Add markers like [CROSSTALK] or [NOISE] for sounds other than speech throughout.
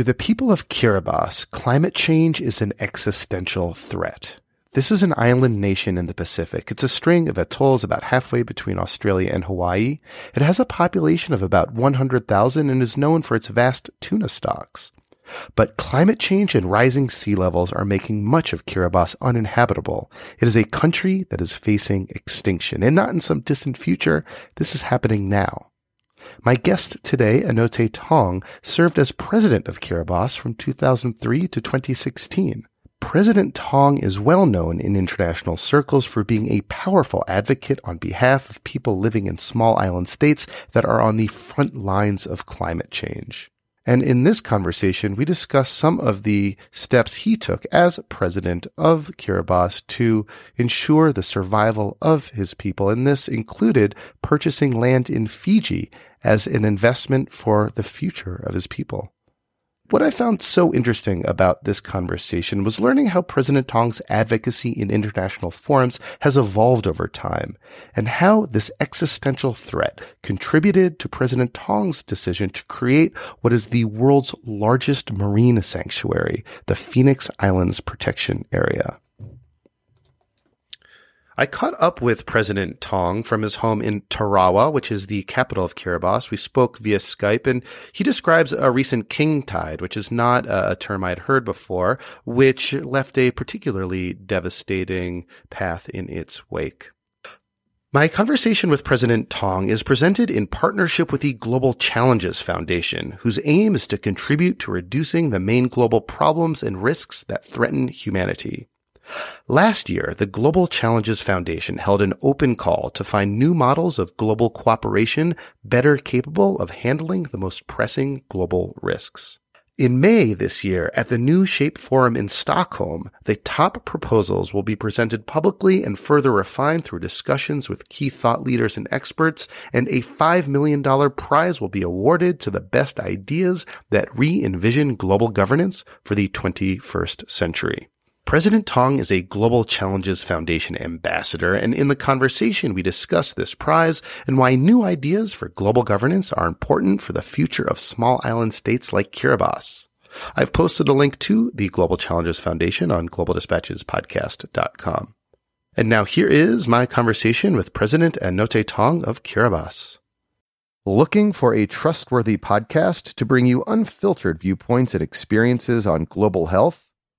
To the people of Kiribati, climate change is an existential threat. This is an island nation in the Pacific. It's a string of atolls about halfway between Australia and Hawaii. It has a population of about 100,000 and is known for its vast tuna stocks. But climate change and rising sea levels are making much of Kiribati uninhabitable. It is a country that is facing extinction, and not in some distant future. This is happening now. My guest today, Anote Tong, served as president of Kiribati from 2003 to 2016. President Tong is well known in international circles for being a powerful advocate on behalf of people living in small island states that are on the front lines of climate change. And in this conversation, we discuss some of the steps he took as president of Kiribati to ensure the survival of his people. And this included purchasing land in Fiji as an investment for the future of his people. What I found so interesting about this conversation was learning how President Tong's advocacy in international forums has evolved over time and how this existential threat contributed to President Tong's decision to create what is the world's largest marine sanctuary, the Phoenix Islands Protection Area. I caught up with President Tong from his home in Tarawa, which is the capital of Kiribati. We spoke via Skype, and he describes a recent king tide, which is not a term I'd heard before, which left a particularly devastating path in its wake. My conversation with President Tong is presented in partnership with the Global Challenges Foundation, whose aim is to contribute to reducing the main global problems and risks that threaten humanity. Last year, the Global Challenges Foundation held an open call to find new models of global cooperation better capable of handling the most pressing global risks. In May this year, at the New Shape Forum in Stockholm, the top proposals will be presented publicly and further refined through discussions with key thought leaders and experts, and a $5 million prize will be awarded to the best ideas that re-envision global governance for the 21st century. President Tong is a Global Challenges Foundation ambassador, and in the conversation we discuss this prize and why new ideas for global governance are important for the future of small island states like Kiribati. I've posted a link to the Global Challenges Foundation on globaldispatchespodcast.com. And now here is my conversation with President Anote Tong of Kiribati. Looking for a trustworthy podcast to bring you unfiltered viewpoints and experiences on global health?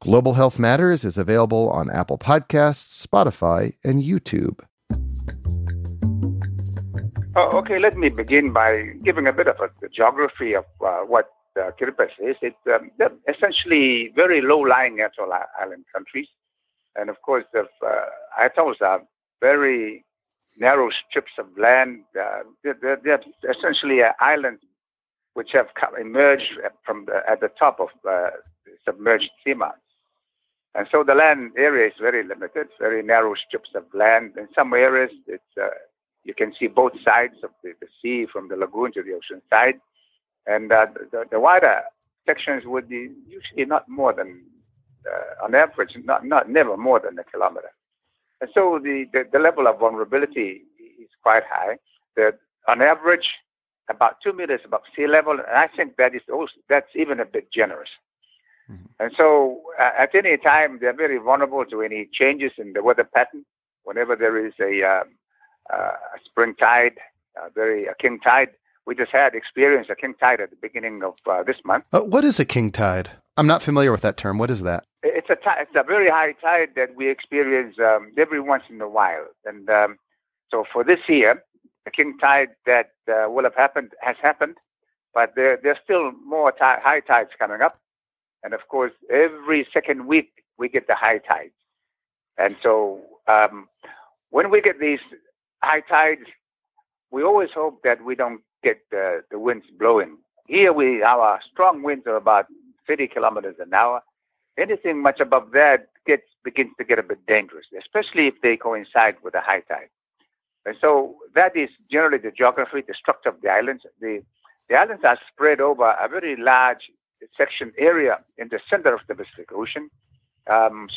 Global Health Matters is available on Apple Podcasts, Spotify, and YouTube. Oh, okay, let me begin by giving a bit of a, geography of uh, what uh, Kiribati is. It's um, essentially very low-lying atoll island countries, and of course, the uh, atolls are very narrow strips of land. Uh, they're, they're, essentially islands which have come, emerged from the, at the top of uh, submerged seamounts. And so the land area is very limited, very narrow strips of land. In some areas, it's uh, you can see both sides of the, the, sea from the lagoon to the ocean side. And uh, the, the, wider sections would be usually not more than, uh, on average, not, not never more than a kilometer. And so the, the, the level of vulnerability is quite high. The, on average, about two meters above sea level, and I think that is also that's even a bit generous. Mm-hmm. And so uh, at any time, they're very vulnerable to any changes in the weather pattern. Whenever there is a, um, uh, a spring tide, uh, very a king tide, we just had experienced a king tide at the beginning of uh, this month. Uh, what is a king tide? I'm not familiar with that term. What is that? It's a t- it's a very high tide that we experience um, every once in a while, and um, so for this year, the king tide that uh, will have happened has happened, but there there's still more t- high tides coming up, and of course, every second week we get the high tides, and so um, when we get these high tides, we always hope that we don't get the, the winds blowing. Here we our strong winds are about 30 kilometers an hour. Anything much above that gets begins to get a bit dangerous, especially if they coincide with a high tide. And so that is generally the geography, the structure of the islands. The, the islands are spread over a very large section area in the center of the Pacific Ocean. Um,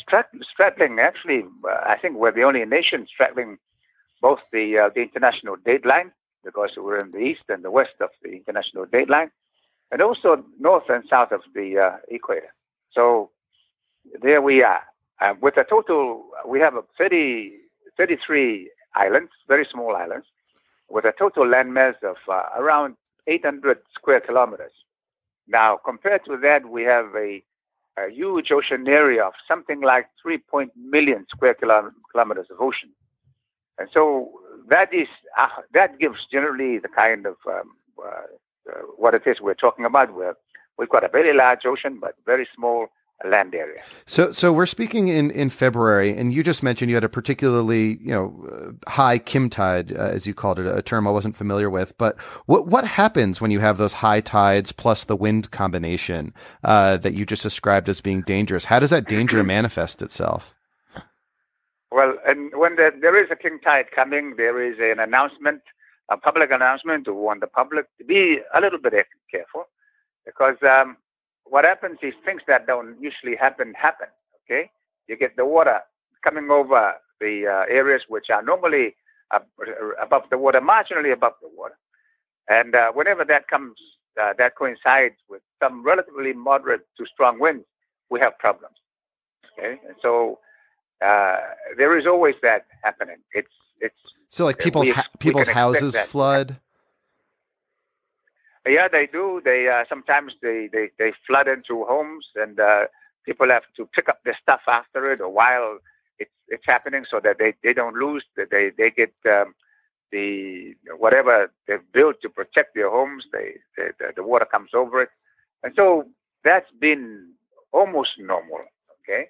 straddling, actually, uh, I think we're the only nation straddling both the uh, the international date line because we're in the east and the west of the international date line, and also north and south of the uh, equator. So there we are. With a total, we have a 30, 33 islands, very small islands, with a total landmass of uh, around 800 square kilometers. Now, compared to that, we have a, a huge ocean area of something like 3 million square kilometers of ocean. And so that is uh, that gives generally the kind of um, uh, uh, what it is we're talking about. We've got a very large ocean, but very small land area. So, so we're speaking in, in February, and you just mentioned you had a particularly you know uh, high king tide, uh, as you called it, a term I wasn't familiar with. But what what happens when you have those high tides plus the wind combination uh, that you just described as being dangerous? How does that danger [CLEARS THROAT] manifest itself? Well, and when the, there is a king tide coming, there is an announcement, a public announcement to warn the public to be a little bit careful, because um, what happens is things that don't usually happen happen. Okay, you get the water coming over the uh, areas which are normally above the water, marginally above the water, and uh, whenever that comes, uh, that coincides with some relatively moderate to strong winds, we have problems. Okay, and so uh, there is always that happening. It's it's so like people's we, ha- people's houses flood. Yeah, they do. They uh, sometimes they, they, they flood into homes, and uh, people have to pick up their stuff after it, or while it's it's happening, so that they, they don't lose. That they they get um, the whatever they've built to protect their homes. They, they the, the water comes over it, and so that's been almost normal. Okay.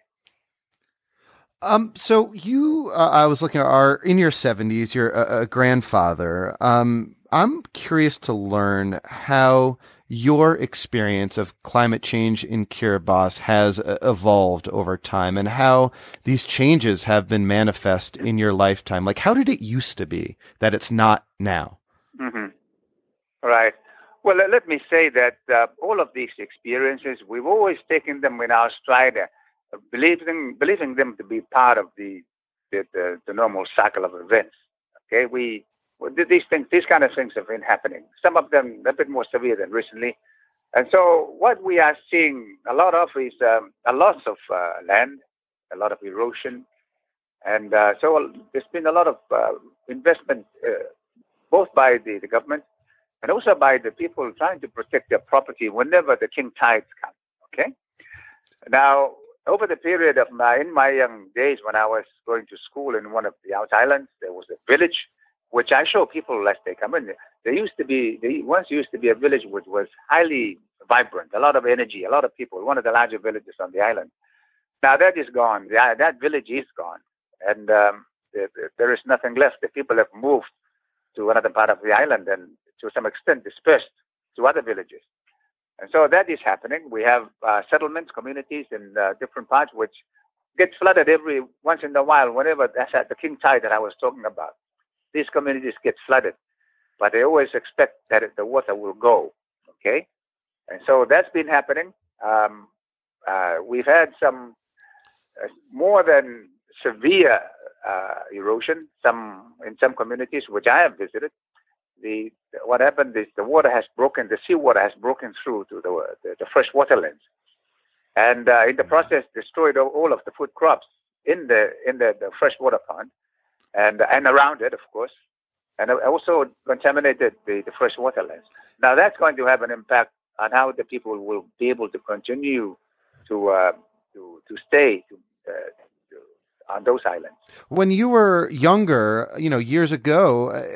Um, so you, uh, I was looking at are in your seventies. You're a, a grandfather. Um, I'm curious to learn how your experience of climate change in Kiribati has uh, evolved over time and how these changes have been manifest in your lifetime. Like, how did it used to be that it's not now? Mm-hmm. Right. Well, let me say that uh, all of these experiences, we've always taken them in our stride, uh, believing, believing them to be part of the, the, the, the normal cycle of events. Okay, we these things, these kind of things have been happening. Some of them a bit more severe than recently. And so what we are seeing a lot of is um, a loss of uh, land, a lot of erosion. And uh, so there's been a lot of uh, investment, uh, both by the, the government and also by the people trying to protect their property whenever the king tides come. Okay. Now, over the period of my, in my young days when I was going to school in one of the out islands, there was a village which I show people as they come in. There used to be, there once used to be a village which was highly vibrant, a lot of energy, a lot of people, one of the larger villages on the island. Now that is gone. That, that village is gone. And um, there, there is nothing left. The people have moved to another part of the island and to some extent dispersed to other villages. And so that is happening. We have uh, settlements, communities in uh, different parts which get flooded every once in a while, whenever that's at the king tide that I was talking about these communities get flooded, but they always expect that the water will go. Okay, and so that's been happening. Um, uh, we've had some uh, more than severe uh, erosion. Some in some communities which I have visited. The what happened is the water has broken. The seawater has broken through to the the, the freshwater lands, and uh, in the process destroyed all of the food crops in the in the, the freshwater pond and and around it, of course, and also contaminated the, the fresh water lands. Now that's going to have an impact on how the people will be able to continue to uh, to to stay to, uh, on those islands. When you were younger, you know, years ago. Uh,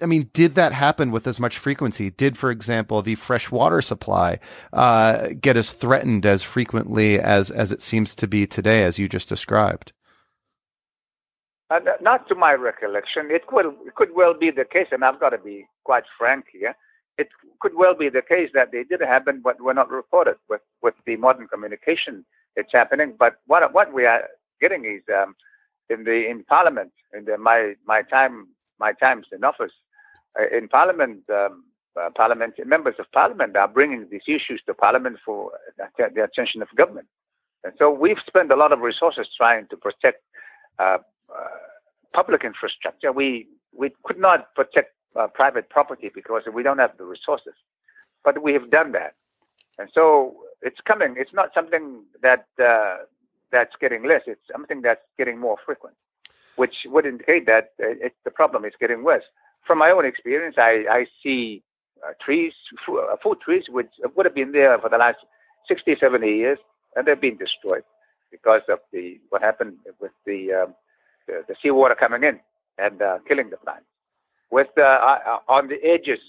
I mean, did that happen with as much frequency? Did, for example, the fresh water supply uh, get as threatened as frequently as as it seems to be today, as you just described? Uh, not to my recollection. It could it could well be the case, and I've got to be quite frank here. It could well be the case that they did happen, but were not reported with with the modern communication. It's happening, but what what we are getting is um, in the in Parliament in the, my my time my times in office uh, in Parliament. Um, uh, parliament members of Parliament are bringing these issues to Parliament for the attention of government, and so we've spent a lot of resources trying to protect uh, public infrastructure. We we could not protect uh, private property because we don't have the resources, but we have done that, and so it's coming. It's not something that uh, that's getting less. It's something that's getting more frequent, which would indicate that it, the problem is getting worse. From my own experience, I, I see uh, trees, food trees, which would have been there for the last 60, 70 years, and they've been destroyed because of the what happened with the um, the, the seawater coming in and uh, killing the plants. With uh, uh, on the edges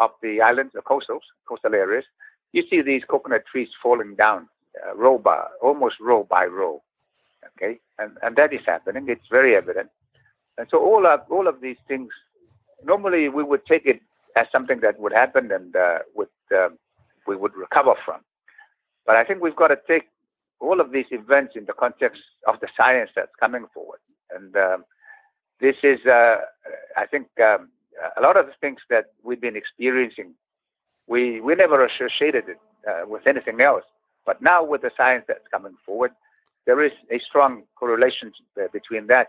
of the islands, the coastals, coastal areas, you see these coconut trees falling down uh, row by almost row by row. Okay, and and that is happening. It's very evident. And so all of all of these things, normally we would take it as something that would happen and uh, would um, we would recover from. But I think we've got to take all of these events in the context of the science that's coming forward. And um, this is, uh, I think, um, a lot of the things that we've been experiencing, we, we never associated it uh, with anything else. But now, with the science that's coming forward, there is a strong correlation between that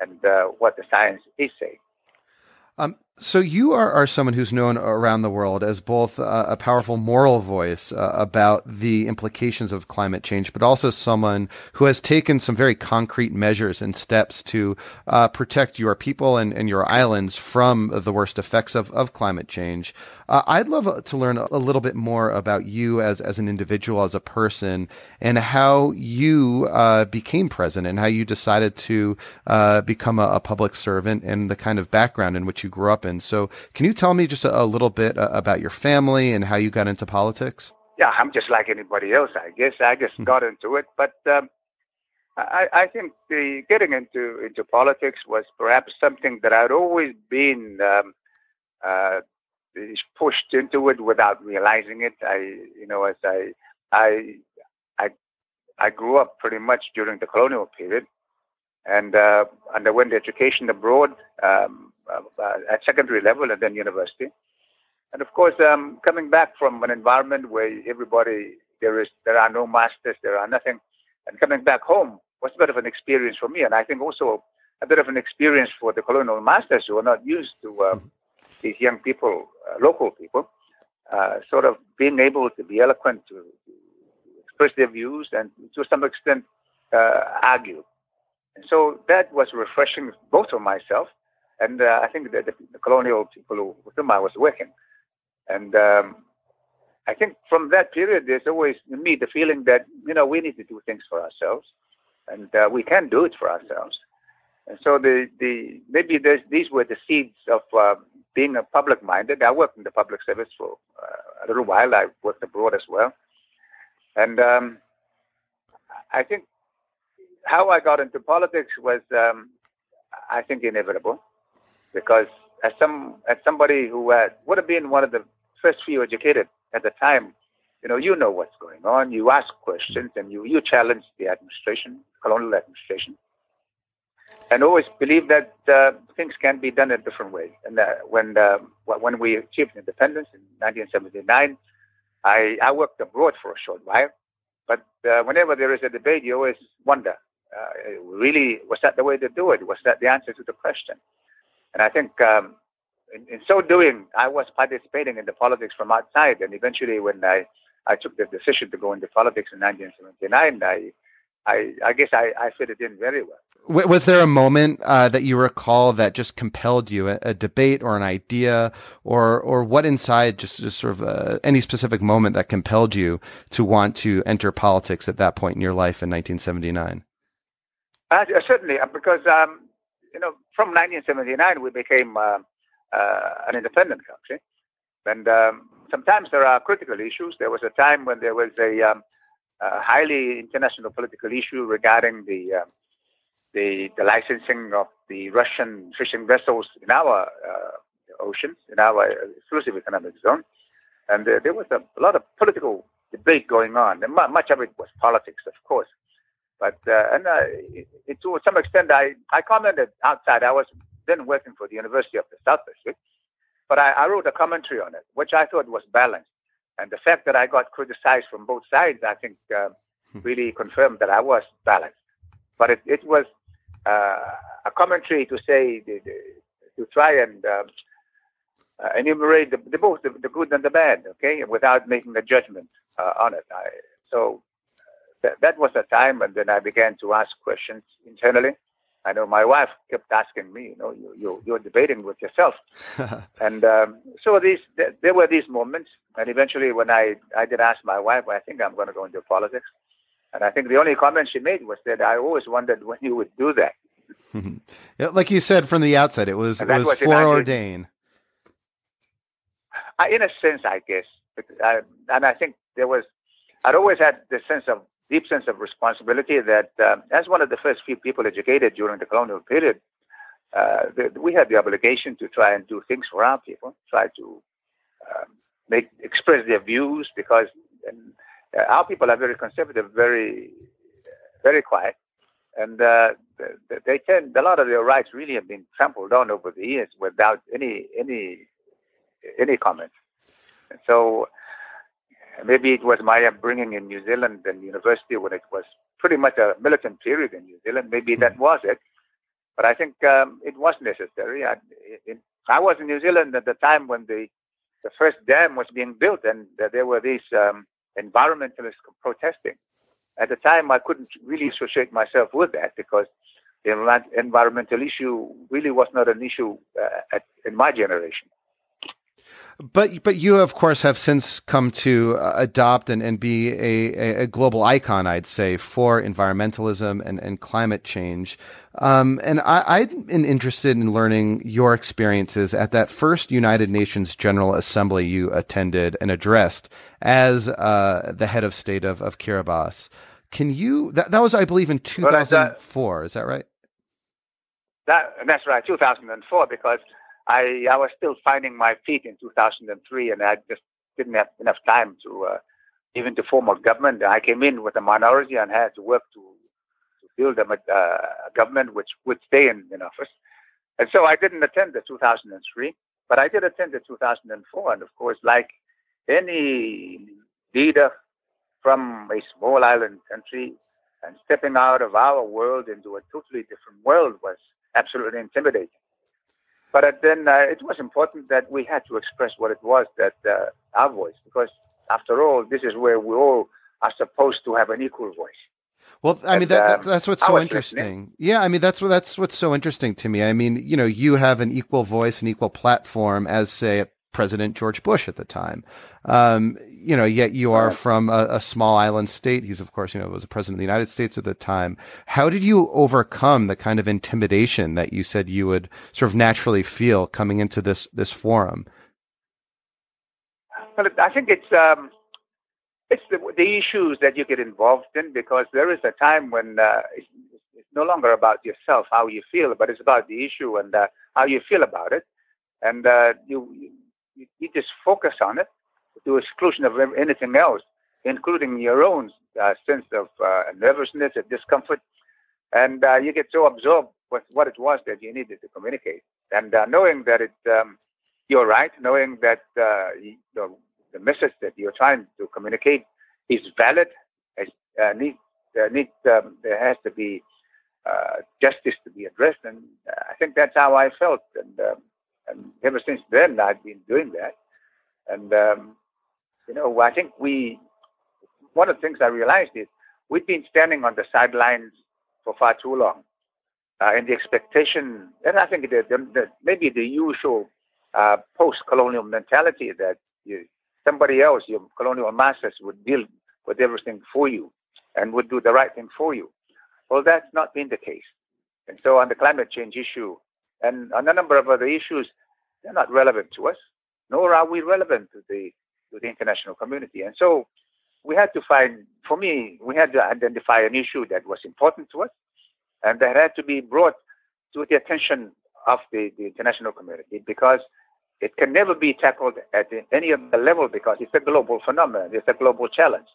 and uh, what the science is saying. Um, so you are, are someone who's known around the world as both a, a powerful moral voice uh, about the implications of climate change, but also someone who has taken some very concrete measures and steps to uh, protect your people and, and your islands from the worst effects of, of climate change. Uh, I'd love to learn a little bit more about you as, as an individual, as a person, and how you uh, became president and how you decided to uh, become a, a public servant and the kind of background in which you grew up in. So, can you tell me just a, a little bit uh, about your family and how you got into politics? Yeah, I'm just like anybody else, I guess. I just hmm. got into it, but um, I, I think the getting into into politics was perhaps something that I'd always been um, uh, pushed into it without realizing it. I, you know, as I, I, I, I grew up pretty much during the colonial period, and uh, underwent education abroad. Um, at secondary level and then university. And of course, um, coming back from an environment where everybody there is there are no masters, there are nothing, and coming back home was a bit of an experience for me, and I think also a bit of an experience for the colonial masters who are not used to uh, these young people, uh, local people, uh, sort of being able to be eloquent, to, to, express their views, and to some extent uh, argue. And so that was refreshing both for myself and uh, I think the, the, the, colonial people with whom I was working. And um, I think from that period, there's always in me the feeling that you know we need to do things for ourselves, and uh, we can do it for ourselves. And so the the maybe these were the seeds of uh, being a public minded. I worked in the public service for uh, a little while. I worked abroad as well, and um, I think how I got into politics was, um, I think, inevitable because as some as somebody who had, would have been one of the first few educated at the time, you know, you know what's going on. You ask questions and you you challenge the administration, colonial administration, and always believe that uh, things can be done a different way. And uh, when uh, when we achieved independence in 1979, I I worked abroad for a short while, but uh, whenever there is a debate, you always wonder. Uh, really, was that the way to do it? Was that the answer to the question? And I think um, in, in, so doing, I was participating in the politics from outside. And eventually, when I, I took the decision to go into politics in 1979, I, I, I guess I, I fit it in very well. Was there a moment uh, that you recall that just compelled you, a, a, debate or an idea, or or what inside, just, just sort of uh, any specific moment that compelled you to want to enter politics at that point in your life in 1979? Uh, certainly, uh, because um, you know, from 1979 we became uh, uh, an independent country, and um, sometimes there are critical issues. There was a time when there was a, um, a highly international political issue regarding the um, the, the licensing of the Russian fishing vessels in our uh, oceans, in our exclusive economic zone. And uh, there was a, a, lot of political debate going on. And much of it was politics, of course. But uh, and uh, it, it, to some extent, I, I commented outside. I was then working for the University of the South Pacific, but I, I wrote a commentary on it, which I thought was balanced. And the fact that I got criticized from both sides, I think, uh, hmm. really confirmed that I was balanced. But it, it was uh, a commentary to say the, the, to try and um, uh, enumerate the, the both the, the, good and the bad, okay, without making a judgment uh, on it. I, so that, that was the time, and then I began to ask questions internally. I know my wife kept asking me, you know, you, you, you're debating with yourself. [LAUGHS] and um, so these, th- there were these moments. And eventually, when I, I did ask my wife, I think I'm going to go into politics. And I think the only comment she made was that I always wondered when you would do that. [LAUGHS] like you said from the outset, it was it was, was foreordained. Uh, in a sense, I guess, I, and I think there was. I'd always had the sense of deep sense of responsibility that, uh, as one of the first few people educated during the colonial period, uh, the, we had the obligation to try and do things for our people, try to um, make express their views because. And, uh, our people are very conservative, very, very quiet, and uh, they tend a lot of their rights really have been trampled on over the years without any any any comment. And so maybe it was my upbringing in New Zealand and university when it was pretty much a militant period in New Zealand. Maybe that was it, but I think um, it was necessary. I, in, I was in New Zealand at the time when the the first dam was being built, and there were these um, environmentalists protesting. At the time, I couldn't really associate myself with that because the environmental issue really was not an issue uh, at, in my generation. But but you of course have since come to uh, adopt and, and be a, a global icon, I'd say, for environmentalism and, and climate change. Um, and I, am interested in learning your experiences at that first United Nations General Assembly you attended and addressed as uh, the head of state of, of Kiribati. Can you? That, that was, I believe, in 2004. Is that right? That that's right, 2004. Because I I was still finding my feet in 2003, and I just didn't have enough time to uh, even to form a government. I came in with a minority and had to work to to build a, uh, government which would stay in, in office. And so I didn't attend the 2003, but I did attend the 2004. And of course, like any leader from a small island country and stepping out of our world into a totally different world was absolutely intimidating. But then uh, it was important that we had to express what it was that uh, our voice, because after all, this is where we all are supposed to have an equal voice. Well, I mean that, um, that's what's so interesting. Listening. Yeah, I mean that's what that's what's so interesting to me. I mean, you know, you have an equal voice, an equal platform as say President George Bush at the time. Um, you know, yet you are from a, a, small island state. He's, of course, you know, was a president of the United States at the time. How did you overcome the kind of intimidation that you said you would sort of naturally feel coming into this this forum? Well, I think it's um, it's the, the, issues that you get involved in because there is a time when uh, it's, it's, no longer about yourself, how you feel, but it's about the issue and uh, how you feel about it, and uh, you you, you just focus on it to exclusion of anything else, including your own uh, sense of uh, nervousness and discomfort. And uh, you get so absorbed with what it was that you needed to communicate. And uh, knowing that it, um, you're right, knowing that uh, you know, the message that you're trying to communicate is valid, is, uh, need, need, um, there has to be justice to be addressed. And I think that's how I felt. And um, and ever since then, I've been doing that. And um, you know, I think we one of the things I realized is we've been standing on the sidelines for far too long. Uh, and the expectation, and I think that, that maybe the usual uh, post-colonial mentality that you, somebody else, your colonial masters, would deal with everything for you and would do the right thing for you. Well, that's not been the case. And so on the climate change issue and on a number of other issues, they're not relevant to us, nor are we relevant to the to the international community. And so we had to find, for me, we had to identify an issue that was important to us and that had to be brought to the attention of the, the international community because it can never be tackled at any other level because it's a global phenomenon, it's a global challenge,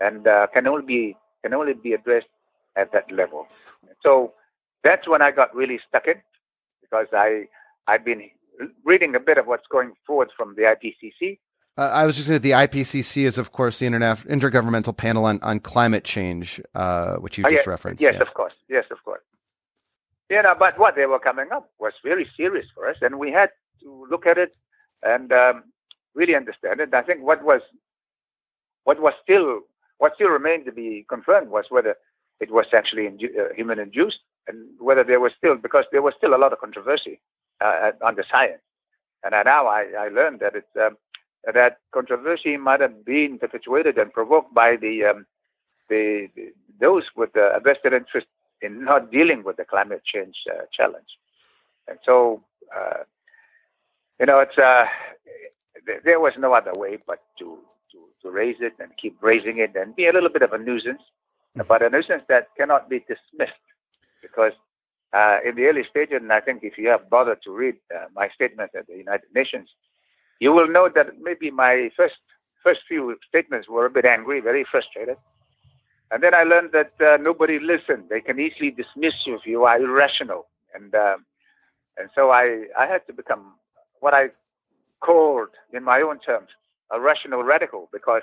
and uh, can only be can only be addressed at that level. So that's when I got really stuck in because I I've been reading a bit of what's going forward from the IPCC. Uh, I was just saying that the IPCC is, of course, the Interna- Intergovernmental Panel on, on Climate Change, uh, which you oh, just yes, referenced. Yes, yes, of course. Yes, of course. You know, but what they were coming up was very serious for us, and we had to look at it and um, really understand it. I think what was what was still what still remained to be confirmed was whether it was actually indu- uh, human induced and whether there was still because there was still a lot of controversy uh, on the science. And now I, I learned that it's um, that controversy might have been perpetuated and provoked by the um, the, the, those with a vested interest in not dealing with the climate change uh, challenge. And so, uh, you know, it's uh, there was no other way but to, to to raise it and keep raising it and be a little bit of a nuisance, but a nuisance that cannot be dismissed because uh, in the early stages, and I think if you have bothered to read uh, my statements at the United Nations, you will know that maybe my first first few statements were a bit angry, very frustrated. And then I learned that uh, nobody listened. They can easily dismiss you if you are irrational. And uh, and so I, I had to become what I called, in my own terms, a rational radical, because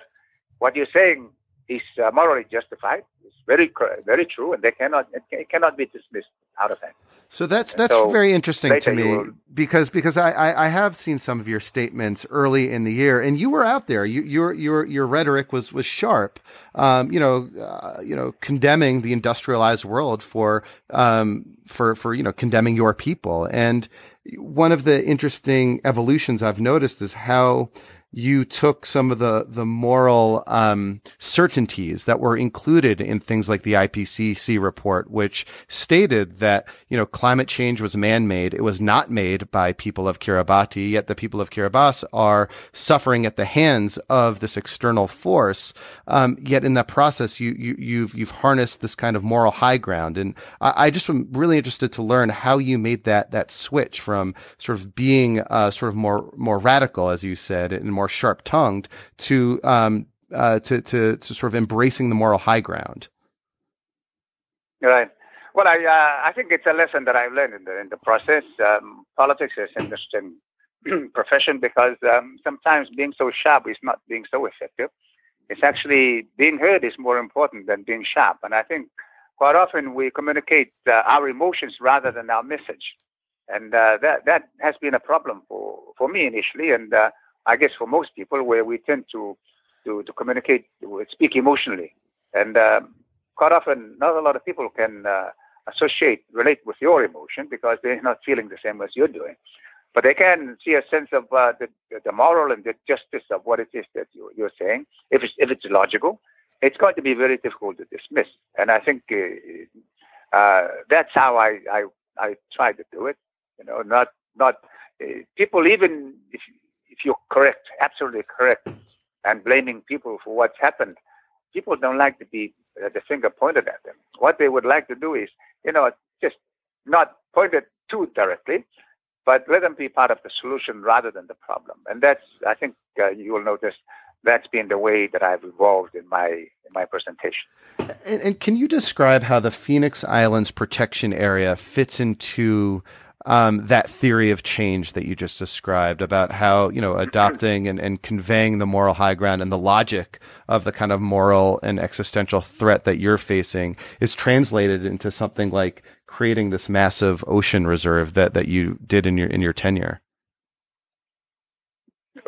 what you're saying is uh, morally justified. It's very very true, and they cannot it cannot be dismissed out of hand. So that's that's so very interesting to me will, because because I, I, I have seen some of your statements early in the year, and you were out there. You, your your your rhetoric was was sharp. Um, you know, uh, you know, condemning the industrialized world for um, for for you know condemning your people. And one of the interesting evolutions I've noticed is how you took some of the the moral um, certainties that were included in things like the IPCC report, which stated that you know climate change was man made. It was not made by people of Kiribati. Yet the people of Kiribati are suffering at the hands of this external force. Um, yet in that process, you, you you've you've harnessed this kind of moral high ground, and I, I just am really interested to learn how you made that that switch from sort of being uh, sort of more more radical, as you said, and more sharp tongued to um, uh, to, to to sort of embracing the moral high ground. Right. Well, I uh, I think it's a lesson that I've learned in the in the process. Um, politics is an interesting [CLEARS THROAT] profession because um, sometimes being so sharp is not being so effective. It's actually being heard is more important than being sharp, and I think quite often we communicate uh, our emotions rather than our message, and uh, that that has been a problem for for me initially, and uh, I guess for most people, where we tend to to, to communicate, speak emotionally, and um, quite often, not a lot of people can uh, associate, relate with your emotion because they're not feeling the same as you're doing. But they can see a sense of uh, the, the moral and the justice of what it is that you, you're saying. If it's, if it's logical, it's going to be very difficult to dismiss. And I think uh, uh, that's how I, I I try to do it. You know, not not uh, people even if if you're correct, absolutely correct, and blaming people for what's happened, people don't like to be uh, the finger pointed at them. What they would like to do is, you know, just not point it too directly, but let them be part of the solution rather than the problem. And that's, I think, uh, you will notice that's been the way that I've evolved in my in my presentation. And, and can you describe how the Phoenix Islands protection area fits into um, that theory of change that you just described about how you know adopting and, and conveying the moral high ground and the logic of the kind of moral and existential threat that you're facing is translated into something like creating this massive ocean reserve that, that you did in your in your tenure.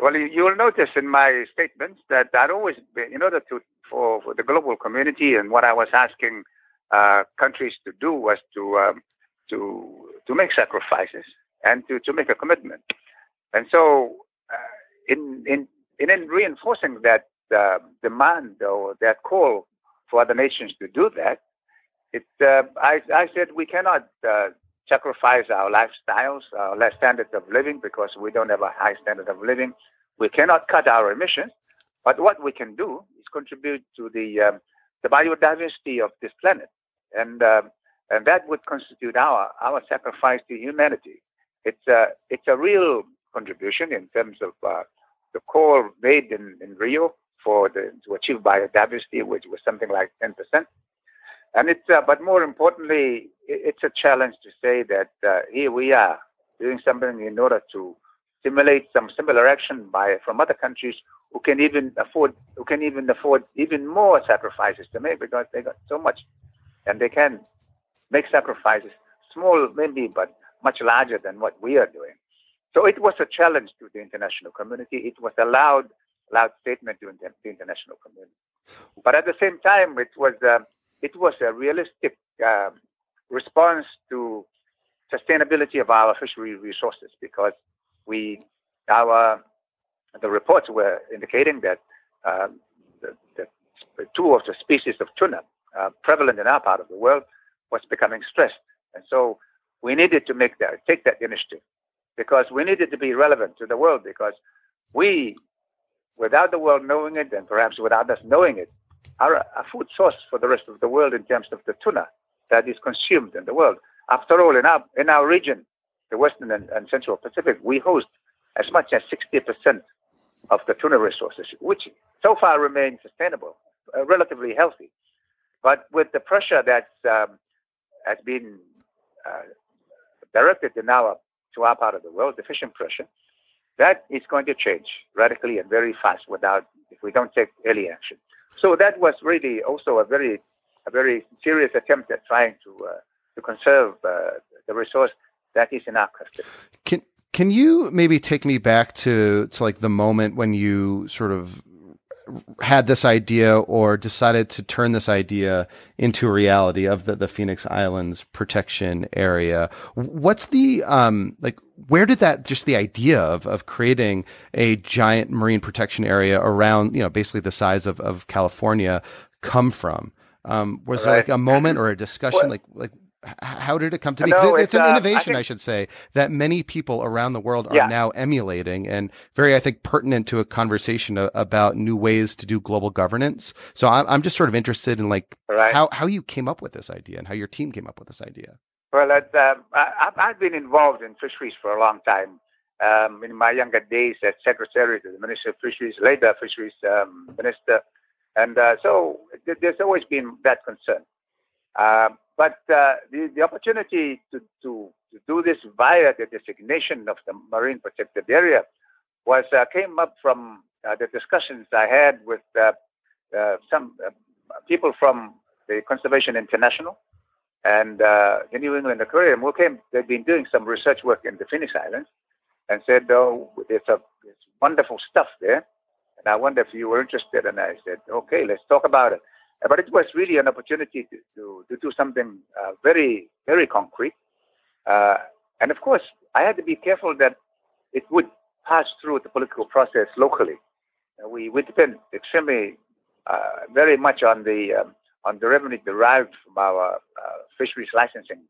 Well, you will notice in my statements that I'd always been, in order to for, for the global community, and what I was asking uh, countries to do was to um, to to make sacrifices and to, to make a commitment. And so, uh, in in in reinforcing that uh, demand or that call for other nations to do that, it uh, I I said we cannot uh, sacrifice our lifestyles, our standards of living, because we don't have a high standard of living. We cannot cut our emissions, but what we can do is contribute to the um, the biodiversity of this planet, and um, and that would constitute our our sacrifice to humanity. It's a it's a real contribution in terms of uh, the call made in, in Rio for the to achieve biodiversity, which was something like 10 percent. And it's, uh, but more importantly, it's a challenge to say that uh, here we are doing something in order to stimulate some similar action by from other countries who can even afford who can even afford even more sacrifices to make because they got so much, and they can make sacrifices small maybe, but much larger than what we are doing. So it was a challenge to the international community. It was a loud, loud statement to the international community. But at the same time, it was uh, it was a realistic uh, response to sustainability of our fishery resources because we our the reports were indicating that um, the, the, two of the species of tuna uh, prevalent in our part of the world was becoming stressed, and so we needed to make that take that initiative because we needed to be relevant to the world because we, without the world knowing it, and perhaps without us knowing it, are a food source for the rest of the world in terms of the tuna that is consumed in the world. After all, in our in our region, the Western and, and Central Pacific, we host as much as 60% of the tuna resources, which so far remain sustainable, uh, relatively healthy. But with the pressure that um, has been uh, directed in our to our part of the world, the fishing pressure, that is going to change radically and very fast without if we don't take early action. So that was really also a very a very serious attempt at trying to uh, to conserve uh, the resource that is in our custody. Can can you maybe take me back to to like the moment when you sort of had this idea or decided to turn this idea into a reality of the, the Phoenix Islands protection area. What's the, um, like, where did that, just the idea of, of creating a giant marine protection area around, you know, basically the size of, of California come from? Um, was right. there like a moment or a discussion? Like, like, how did it come to be? No, it's, it's, an uh, innovation, I, think, I, should say, that many people around the world are yeah. now emulating and very, I think, pertinent to a conversation about new ways to do global governance. So I'm, I'm just sort of interested in like right. how, how you came up with this idea and how your team came up with this idea. Well, uh, I, have been involved in fisheries for a long time. Um, in my younger days as secretary to the Ministry of Fisheries, later fisheries um, minister. And uh, so there's always been that concern. Um, but uh, the, the opportunity to, to, to do this via the designation of the marine protected area was uh, came up from uh, the discussions I had with uh, uh, some uh, people from the Conservation International and the New England Aquarium who came. They've been doing some research work in the Phoenix Islands and said, "Oh, there's a there's wonderful stuff there." And I wonder if you were interested. And I said, "Okay, let's talk about it." But it was really an opportunity to, to, to do something uh, very, very concrete. Uh, and of course, I had to be careful that it would pass through the political process locally. Uh, we, we depend extremely, uh, very much on the, um, on the revenue derived from our uh, fisheries licensing.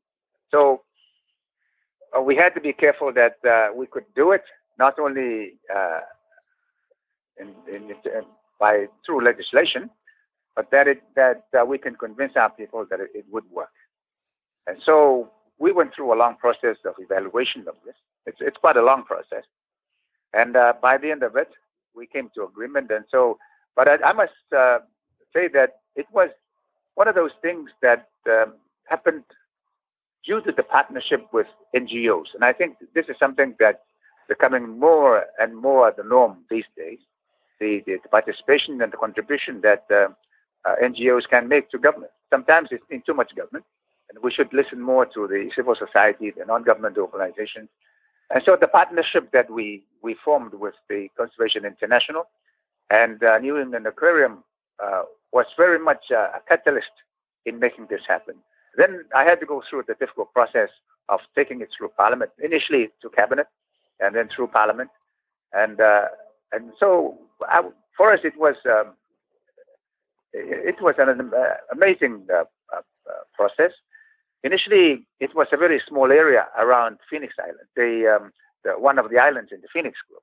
So uh, we had to be careful that we could do it not only in, in, in, by through legislation, but that it that uh, we can convince our people that it, it, would work. And so we went through a long process of evaluation of this. It's it's quite a long process, and uh, by the end of it, we came to agreement. And so, but I, I must uh, say that it was one of those things that um, happened due to the partnership with NGOs, and I think this is something that's becoming more and more the norm these days. The, the, participation and the contribution that uh, NGOs can make to government. Sometimes it's in too much government, and we should listen more to the civil society, the non-government organizations, And so the partnership that we, we formed with the Conservation International and uh, New England Aquarium uh, was very much a catalyst in making this happen. Then I had to go through the difficult process of taking it through Parliament, initially to Cabinet, and then through Parliament, and uh, and so I, for us it was um, it was an uh, amazing uh, uh, process. Initially, it was a very small area around Phoenix Island, the, um, the one of the islands in the Phoenix Group.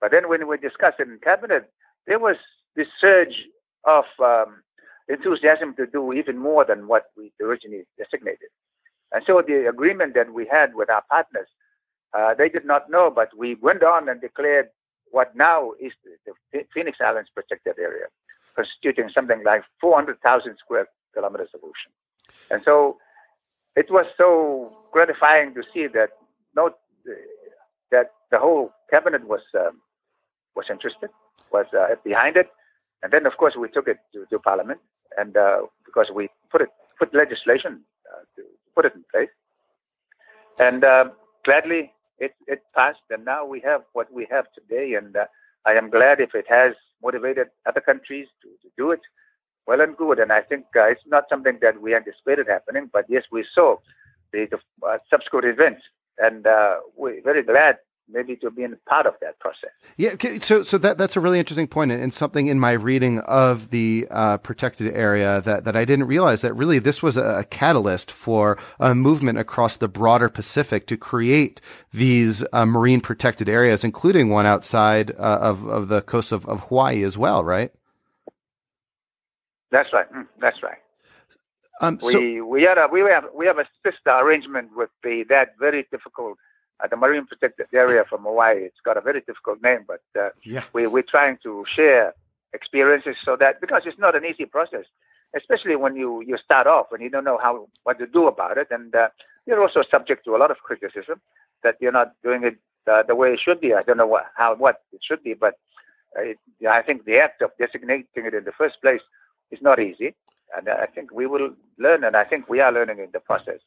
But then, when we discussed it in cabinet, there was this surge of um, enthusiasm to do even more than what we originally designated. And so the agreement that we had with our partners, uh, they did not know, but we went on and declared what now is the, the Phoenix Islands protected area, constituting something like 400,000 square kilometers of ocean. And so it was so gratifying to see that note that the whole cabinet was um, was interested, was uh, behind it, and then of course we took it to, to Parliament, and uh, because we put it put legislation uh, to put it in place, and uh, gladly it it passed, and now we have what we have today, and uh, I am glad if it has motivated other countries to, to do it. Well and good, and I think uh, it's not something that we anticipated happening, but yes, we saw the, the uh, subsequent events, and we're very glad maybe to being part of that process. Yeah, so so that that's a really interesting point, and something in my reading of the uh, protected area that that I didn't realize that really this was a catalyst for a movement across the broader Pacific to create these uh, marine protected areas, including one outside uh, of of the coast of, of Hawaii as well, right? That's right. Mm, that's right. Um, so, we we had a we have we have a sister arrangement with the that very difficult uh, the marine protected area from Hawaii. It's got a very difficult name, but uh, yeah. we, we're trying to share experiences so that because it's not an easy process, especially when you, you start off and you don't know how what to do about it, and uh, you're also subject to a lot of criticism that you're not doing it uh, the way it should be. I don't know what how what it should be, but uh, it, I think the act of designating it in the first place is not easy, and I think we will learn, and I think we are learning in the process.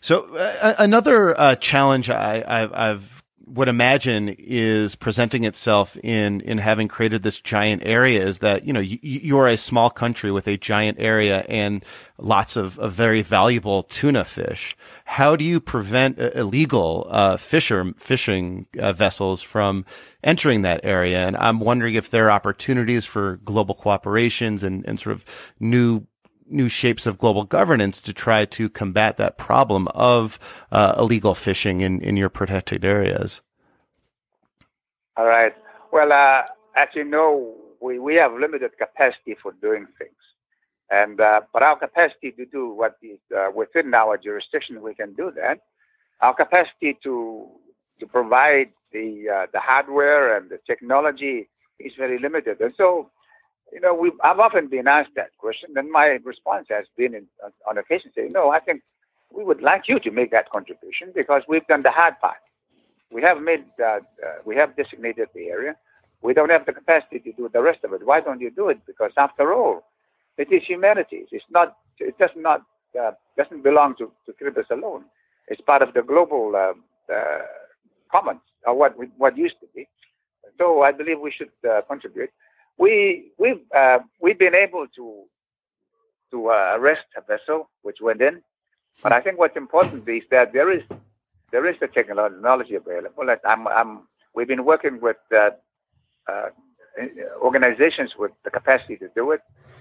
So uh, another uh, challenge I, I, I've would imagine is presenting itself in in having created this giant area is that you know you, you are a small country with a giant area and lots of, of very valuable tuna fish. How do you prevent uh, illegal uh, fisher fishing uh, vessels from entering that area? And I'm wondering if there are opportunities for global cooperations and, and sort of new new shapes of global governance to try to combat that problem of uh, illegal fishing in, in your protected areas? All right. Well, uh, as you know, we, we have limited capacity for doing things. And uh, but our capacity to do what is uh, within our jurisdiction, we can do that. Our capacity to to provide the uh, the hardware and the technology is very limited. And so you know, we I've often been asked that question, and my response has been in, on occasion saying, no, I think we would like you to make that contribution because we've done the hard part. We have made, uh, uh, we have designated the area. We don't have the capacity to do the rest of it. Why don't you do it? Because after all, it is humanities. It's not. It does not uh, doesn't belong to to Kiribati alone. It's part of the global uh, uh, commons, or what what used to be. So I believe we should uh, contribute we we've uh, we've been able to to uh, arrest a vessel which went in, but I think what's important is that there is there is the technology available. I'm, I'm, we've been working with uh, uh, organizations with the capacity to do it.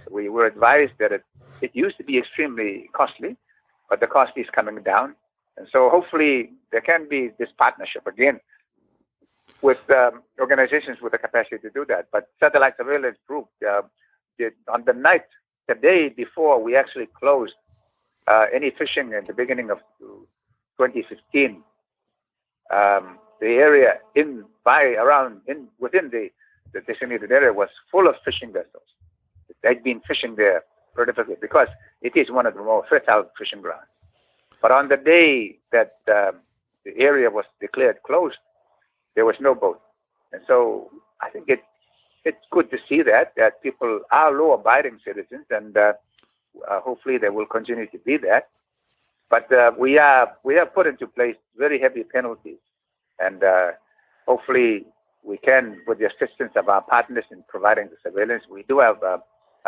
We were advised that it, it used to be extremely costly, but the cost is coming down. And so hopefully there can be this partnership again with um, organizations with the capacity to do that. But satellite surveillance proved uh, on the night, the day before we actually closed uh, any fishing at the beginning of 2015, um, the area in by around in within the, the designated area was full of fishing vessels. They'd been fishing there prolifically because it is one of the more fertile fishing grounds. But on the day that um, the area was declared closed, there was no boat. And so I think it, it's good to see that, that people are law abiding citizens and uh, uh, hopefully they will continue to be that. But uh, we, are, we have put into place very heavy penalties And uh, hopefully, we can, with the assistance of our partners in providing the surveillance, we do have uh,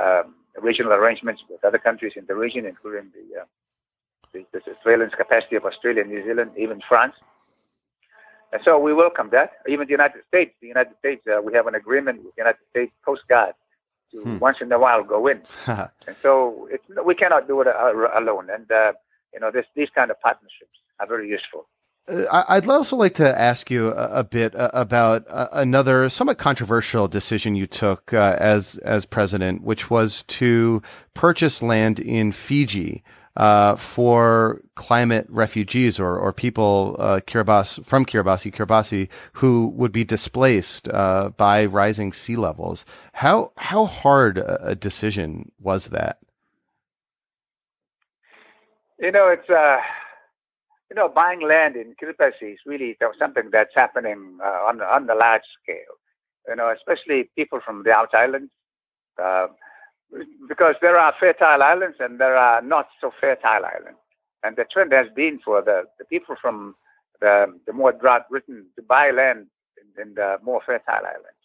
um, regional arrangements with other countries in the region, including the, uh, the, the, surveillance capacity of Australia, New Zealand, even France. And so we welcome that. Even the United States, the United States, uh, we have an agreement with the United States Coast Guard to hmm. once in a while go in. [LAUGHS] and so we cannot do it alone. And uh, you know, this, these kind of partnerships are very useful. Uh, I'd also like to ask you a, a bit uh, about uh, another somewhat controversial decision you took uh, as as president, which was to purchase land in Fiji uh, for climate refugees or or people uh, Kiribati from Kiribati Kiribati who would be displaced by rising sea levels. How how hard a decision was that? You know, it's you know, buying land in Kiribati is really something that's happening uh, on, on the large scale. You know, especially people from the out islands, uh, because there are fertile islands and there are not so fertile islands. And the trend has been for the, the people from the, the more drought-ridden to buy land in, in, the more fertile islands.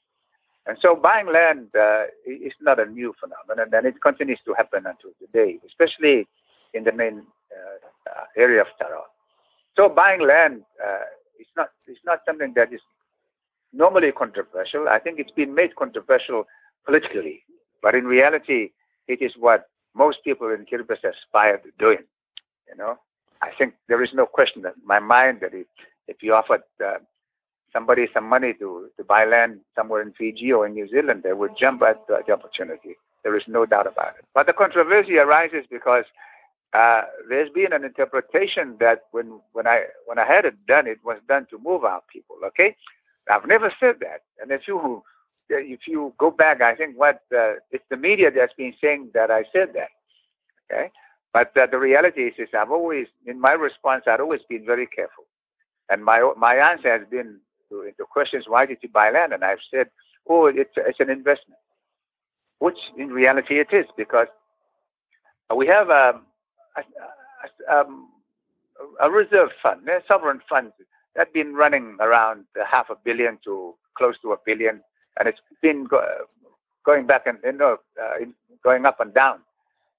And so buying land uh, is not a new phenomenon, and it continues to happen until today, especially in the main uh area of Tarawa. So buying land uh, is not is not something that is normally controversial. I think it's been made controversial politically, but in reality, it is what most people in Kiribati aspire to doing. You know, I think there is no question in my mind that if, if you offered uh, somebody some money to, to buy land somewhere in Fiji or in New Zealand, they would jump at the opportunity. There is no doubt about it. But the controversy arises because uh, there's been an interpretation that when when I when I had it done, it was done to move our people. Okay, I've never said that. And if you if you go back, I think what uh, it's the media that's been saying that I said that. Okay, but uh, the reality is, is I've always in my response I've always been very careful, and my my answer has been to, to questions why did you buy land, and I've said, oh, it's it's an investment, which in reality it is because we have. Um, a, um, a reserve fund, a sovereign fund that's been running around half a billion to close to a billion, and it's been go- going back and you know, uh, going up and down.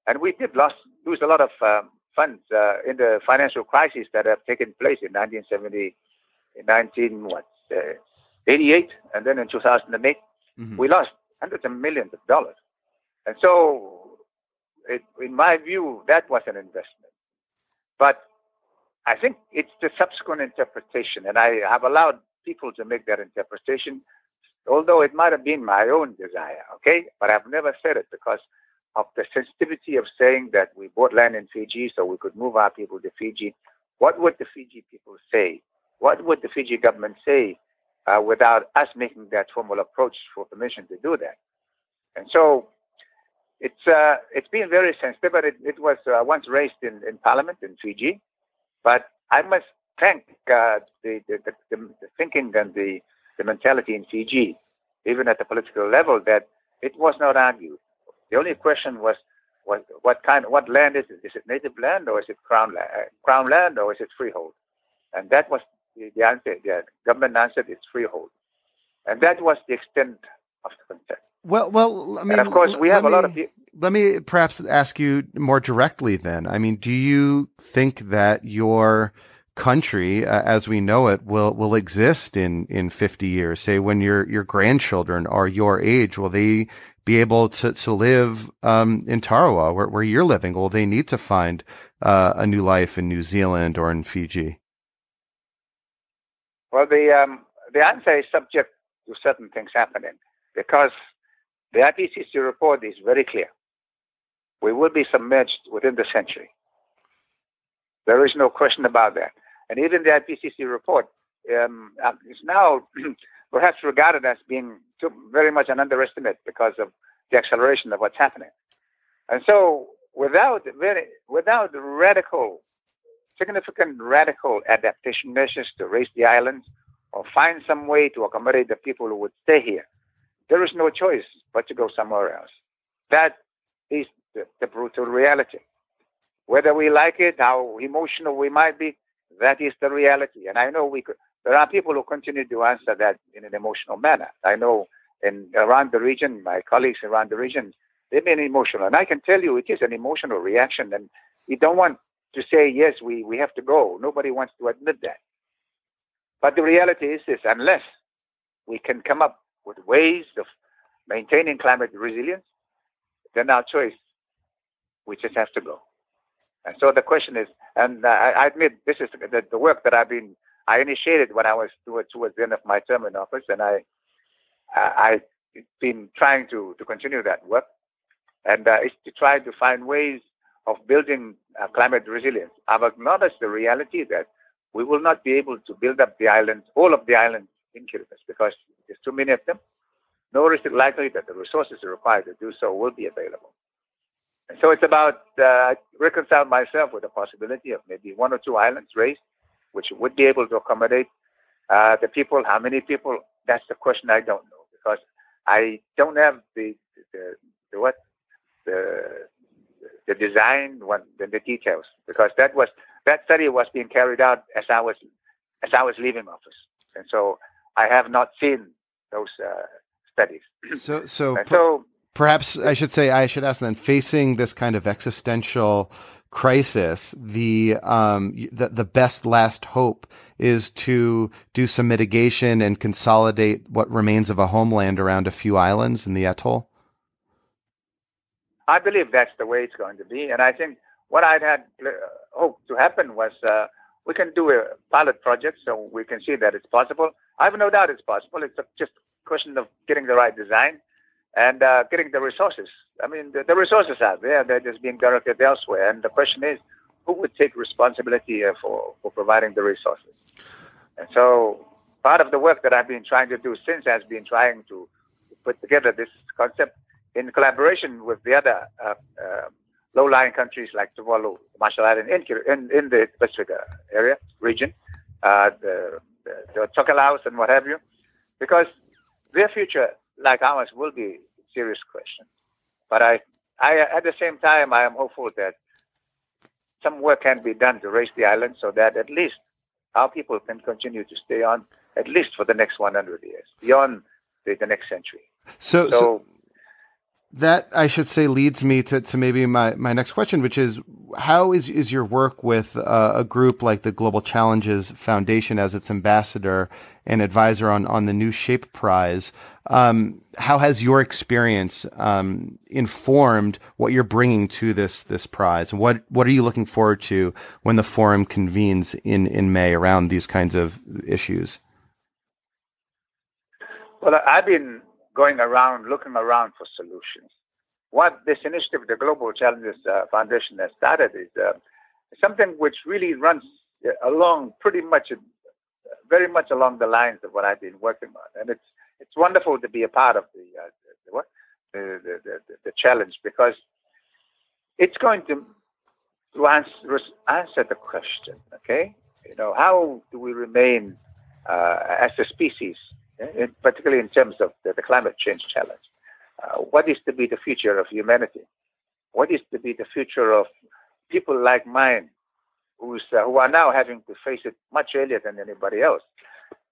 And we did lose, lose a lot of um, funds uh, in the financial crisis that have taken place in 1970, in 19 what, uh, 88, and then in 2008, mm-hmm. we lost hundreds of millions of dollars. And so it, in my view, that was an investment. But I think it's the subsequent interpretation, and I have allowed people to make that interpretation, although it might have been my own desire, okay? But I've never said it because of the sensitivity of saying that we bought land in Fiji so we could move our people to Fiji. What would the Fiji people say? What would the Fiji government say uh, without us making that formal approach for permission to do that? And so it's uh, it's been very sensitive, but it, it was uh, once raised in, in Parliament in Fiji. But I must thank uh, the, the, the, the, thinking and the, the mentality in Fiji, even at the political level, that it was not argued. The only question was, was what kind, what land is it? Is it native land or is it crown land? Uh, crown land or is it freehold? And that was the, the answer. The government answered it's freehold, and that was the extent of the consent. Well, well, I mean, and of course, we have me, a lot of. People. Let me perhaps ask you more directly. Then, I mean, do you think that your country, uh, as we know it, will will exist in in fifty years? Say, when your your grandchildren are your age, will they be able to to live um, in Tarawa, where where you're living? Will they need to find uh, a new life in New Zealand or in Fiji? Well, the um, the answer is subject to certain things happening because the IPCC report is very clear. We will be submerged within the century. There is no question about that. And even the IPCC report um, uh, is now [CLEARS THROAT] perhaps regarded as being too, very much an underestimate because of the acceleration of what's happening. And so, without very, without radical, significant radical adaptation measures to raise the islands or find some way to accommodate the people who would stay here, there is no choice but to go somewhere else. That is the, the brutal reality. Whether we like it, how emotional we might be, that is the reality. And I know we could, there are people who continue to answer that in an emotional manner. I know in around the region, my colleagues around the region, they've been emotional. And I can tell you it is an emotional reaction. And you don't want to say, yes, we, we have to go. Nobody wants to admit that. But the reality is this unless we can come up with ways of maintaining climate resilience, then our choice, we just have to go. And so the question is, and I, admit this is the, the, work that I've been, I initiated when I was towards, towards the end of my term in office, and I, I, I've been trying to, to continue that work, and uh, it's to try to find ways of building uh, climate resilience. I've acknowledged the reality that we will not be able to build up the islands, all of the islands in Kiribati, because there's too many of them. Nor is it likely that the resources required to do so will be available. So it's about uh, reconcile myself with the possibility of maybe one or two islands raised, which would be able to accommodate uh, the people. How many people? That's the question I don't know because I don't have the the, the what the the design, what the, the details, because that was that study was being carried out as I was as I was leaving office, and so I have not seen those uh, studies. So so, so perhaps I should say I should ask then facing this kind of existential crisis the um the, the best last hope is to do some mitigation and consolidate what remains of a homeland around a few islands in the atoll I believe that's the way it's going to be and I think what I'd had uh, hoped to happen was uh, we can do a pilot project so we can see that it's possible. I have no doubt it's possible. It's just a question of getting the right design and uh, getting the resources. I mean, the, the, resources are there; they're just being directed elsewhere. And the question is, who would take responsibility uh, for for providing the resources? And so, part of the work that I've been trying to do since has been trying to put together this concept in collaboration with the other uh, uh low-lying countries like Tuvalu, Marshall Islands, in, in, in the Pacific area region, uh, the, the, the Tokelau's and what have you, because their future like ours will be serious question. But I, I, at the same time, I am hopeful that some work can be done to raise the island so that at least our people can continue to stay on at least for the next 100 years, beyond the, the next century. So, so, so that I should say leads me to, to maybe my, my next question, which is how is, is your work with uh, a group like the Global Challenges Foundation as its ambassador and advisor on, on the New Shape Prize? Um, how has your experience um, informed what you're bringing to this this prize? What what are you looking forward to when the forum convenes in, in May around these kinds of issues? Well, I've been going around, looking around for solutions. What this initiative, the Global Challenges uh, Foundation, has started is uh, something which really runs uh, along pretty much, uh, very much along the lines of what I've been working on, and it's it's wonderful to be a part of the uh, the, the, the, the, the challenge because it's going to to answer answer the question. Okay, you know how do we remain uh, as a species in, particularly in terms of the, the climate change challenge. Uh, what is to be the future of humanity? What is to be the future of people like mine, who's, uh, who are now having to face it much earlier than anybody else?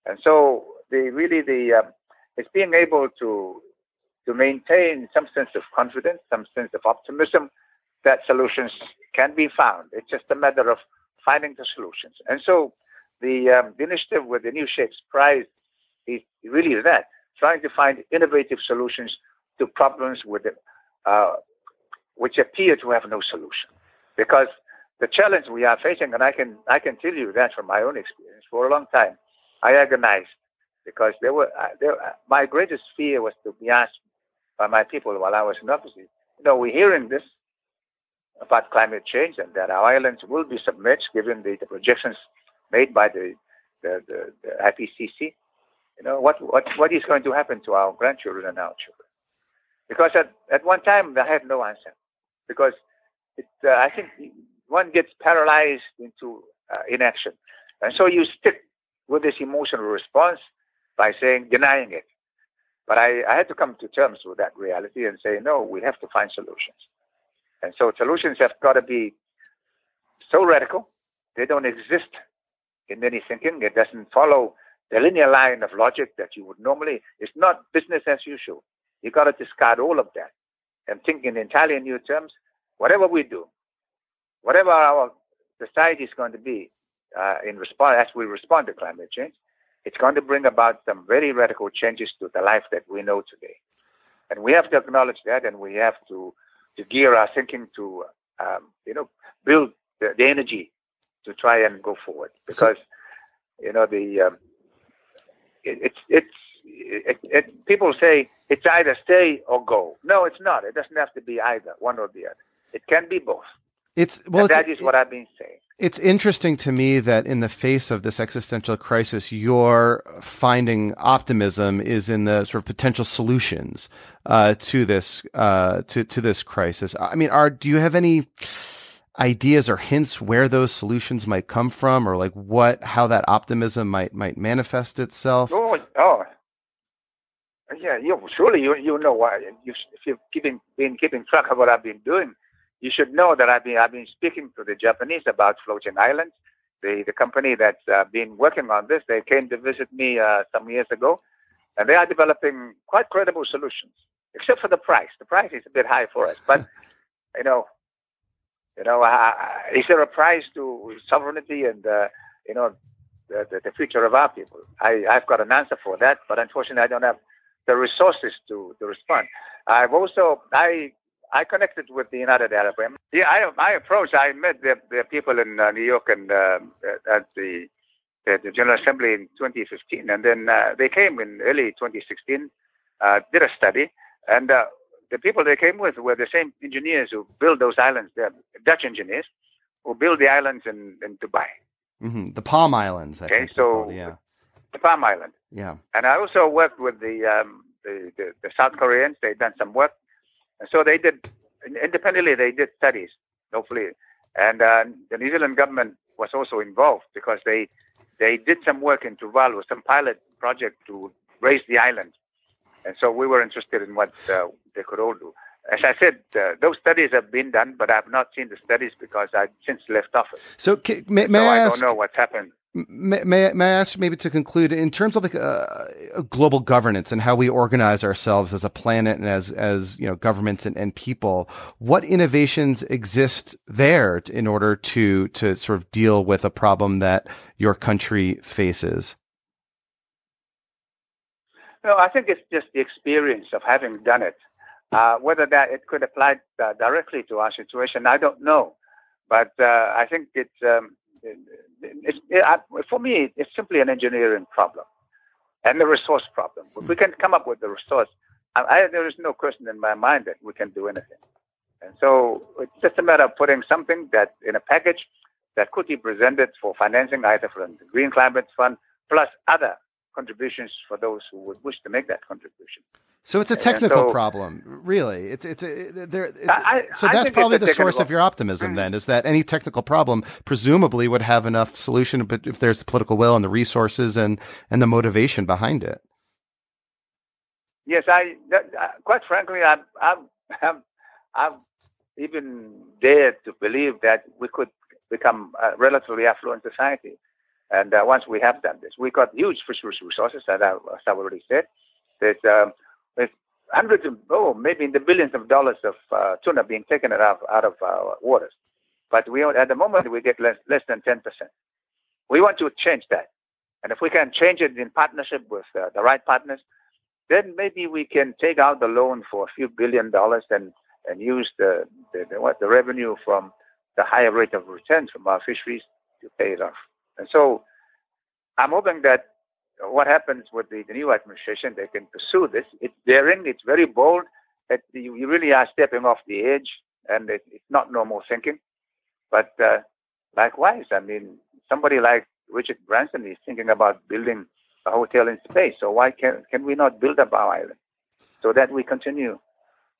And so, the really the uh, it's being able to to maintain some sense of confidence, some sense of optimism that solutions can be found. It's just a matter of finding the solutions. And so, the, um, the initiative with the New Shapes Prize is really that trying to find innovative solutions to problems with uh, which appear to have no solution. Because the challenge we are facing, and I can I can tell you that from my own experience, for a long time, I agonized because there were uh, there, uh, my greatest fear was to be asked by my people while I was in office. You know, we're hearing this about climate change and that our islands will be submerged given the, the projections made by the the, the, the IPCC. You know, what, what, what is going to happen to our grandchildren and our children? Because at, at one time, I had no answer. Because it, uh, I think one gets paralyzed into uh, inaction. And so you stick with this emotional response by saying, denying it. But I, I had to come to terms with that reality and say, no, we have to find solutions. And so solutions have got to be so radical, they don't exist in any thinking. It doesn't follow the linear line of logic that you would normally. It's not business as usual. You got to discard all of that and think in entirely new terms. Whatever we do, whatever our society is going to be uh, in response as we respond to climate change, it's going to bring about some very radical changes to the life that we know today. And we have to acknowledge that, and we have to to gear our thinking to um, you know build the, the, energy to try and go forward because you know the um, it, it's it's it, it, people say it's either stay or go. No, it's not. It doesn't have to be either one or the other. It can be both. It's well, it's, that is what I've been saying. It's interesting to me that in the face of this existential crisis, your finding optimism is in the sort of potential solutions uh, to this uh, to to this crisis. I mean, are do you have any ideas or hints where those solutions might come from, or like what how that optimism might might manifest itself? Oh, oh. yeah, you surely you you know why you if you've keeping been keeping track of what I've been doing you should know that I've been I've been speaking to the Japanese about floating islands. The the company that's uh, been working on this, they came to visit me uh, some years ago, and they are developing quite credible solutions. Except for the price, the price is a bit high for us. But [LAUGHS] you know, you know, uh, is there a price to sovereignty and uh, you know the, the, the future of our people? I I've got an answer for that, but unfortunately, I don't have the resources to to respond. I've also I I connected with the United Arab Emirates. Yeah, I, my approach, I met the, the people in uh, New York and uh, at the, the, the, General Assembly in 2015, and then uh, they came in early 2016, uh, did a study, and uh, the people they came with were the same engineers who built those islands. They're Dutch engineers who built the islands in, in Dubai. Mm-hmm. The Palm Islands. I okay, so called, yeah, the Palm Island. Yeah, and I also worked with the um, the, the, the South Koreans. They've done some work and so they did independently. They did studies, hopefully, and uh, the New Zealand government was also involved because they they did some work in Tuvalu, some pilot project to raise the island, and so we were interested in what uh, they could all do. As I said, uh, those studies have been done, but I've not seen the studies because I've since left office. So, may, may so I, I ask, don't know what's happened. May, may, may, I ask maybe to conclude in terms of like uh, global governance and how we organize ourselves as a planet and as as you know governments and, and people, what innovations exist there in order to to sort of deal with a problem that your country faces? No, I think it's just the experience of having done it. Uh, whether that it could apply uh, directly to our situation, I don't know, but uh, I think it's. Um, it's, it, for me, it's simply an engineering problem and a resource problem. If we can come up with the resource, I, I, there is no question in my mind that we can do anything. And so it's just a matter of putting something that in a package that could be presented for financing either from the Green Climate Fund plus other contributions for those who would wish to make that contribution. So it's a technical so, problem, really. It's it's a, there. It's, I, so that's probably the source of your optimism. Mm-hmm. Then is that any technical problem presumably would have enough solution, but if there's the political will and the resources and and the motivation behind it. Yes, I that, uh, quite frankly, I've, I've, I've, I've even dared to believe that we could become a relatively affluent society. And uh, once we have done this, we got huge fisheries resources, as, I, as I've already said. There's, um, there's hundreds of, oh, maybe in the billions of dollars of uh, tuna being taken out of, out of our waters. But we at the moment we get less, less than 10%. We want to change that. And if we can change it in partnership with uh, the right partners, then maybe we can take out the loan for a few billion dollars and, and use the, the, the, what, the revenue from the higher rate of returns from our fisheries to pay it off. And so I'm hoping that what happens with the, the new administration, they can pursue this. It's daring, it's very bold, that you, you really are stepping off the edge, and it, it's not normal thinking. But uh, likewise, I mean, somebody like Richard Branson is thinking about building a hotel in space. So why can can we not build up our island so that we continue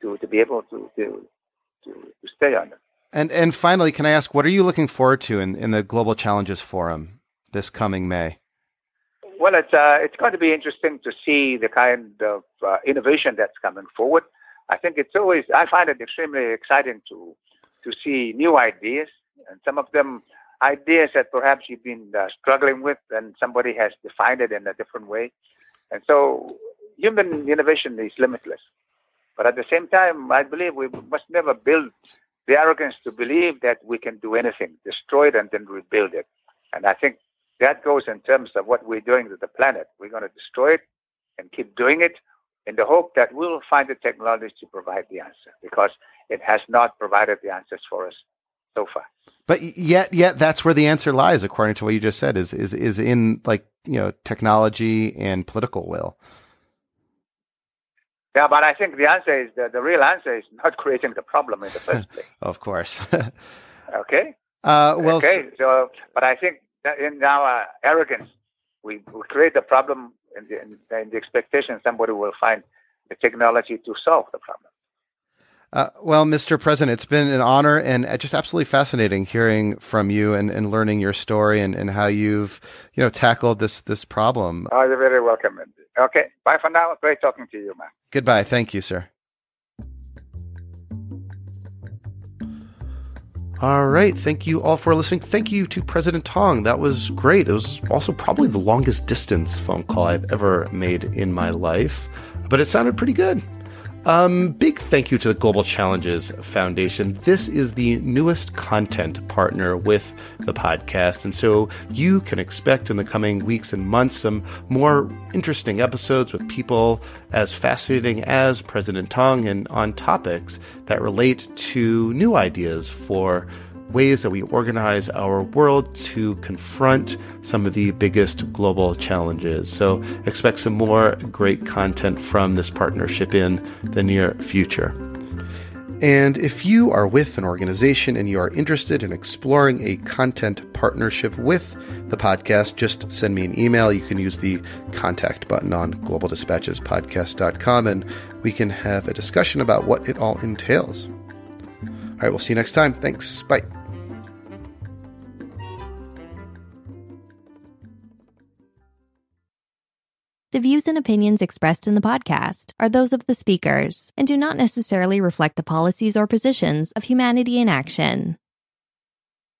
to, to be able to, to to to stay on it? And and finally, can I ask, what are you looking forward to in, in the Global Challenges Forum this coming May? Well, it's uh, it's going to be interesting to see the kind of uh, innovation that's coming forward. I think it's always I find it extremely exciting to to see new ideas, and some of them ideas that perhaps you've been uh, struggling with and somebody has defined it in a different way. And so human innovation is limitless. But at the same time, I believe we must never build the arrogance to believe that we can do anything, destroy it and then rebuild it. And I think that goes in terms of what we're doing to the planet. We're going to destroy it and keep doing it in the hope that we will find the technology to provide the answer because it has not provided the answers for us so far. But yet, yet that's where the answer lies, according to what you just said, is is is in like you know technology and political will. Yeah, but I think the answer is the, the real answer is not [LAUGHS] creating the problem in the first [LAUGHS] place. of course. [LAUGHS] okay. Uh, well, okay. So, but I think that in our arrogance, we, we create the problem in the, in the expectation somebody will find the technology to solve the problem. Uh, well, Mr. President, it's been an honor and just absolutely fascinating hearing from you and, and learning your story and, and how you've, you know, tackled this this problem. Oh, you're very welcome. Okay, bye for now. Great talking to you, man. Goodbye. Thank you, sir. All right. Thank you all for listening. Thank you to President Tong. That was great. It was also probably the longest distance phone call I've ever made in my life, but it sounded pretty good. Um, big thank you to the Global Challenges Foundation. This is the newest content partner with the podcast. And so you can expect in the coming weeks and months some more interesting episodes with people as fascinating as President Tong and on topics that relate to new ideas for ways that we organize our world to confront some of the biggest global challenges. So expect some more great content from this partnership in the near future. And if you are with an organization and you are interested in exploring a content partnership with the podcast, just send me an email. You can use the contact button on globaldispatchespodcast.com and we can have a discussion about what it all entails. All right, we'll see you next time. Thanks. Bye. The views and opinions expressed in the podcast are those of the speakers and do not necessarily reflect the policies or positions of Humanity in Action.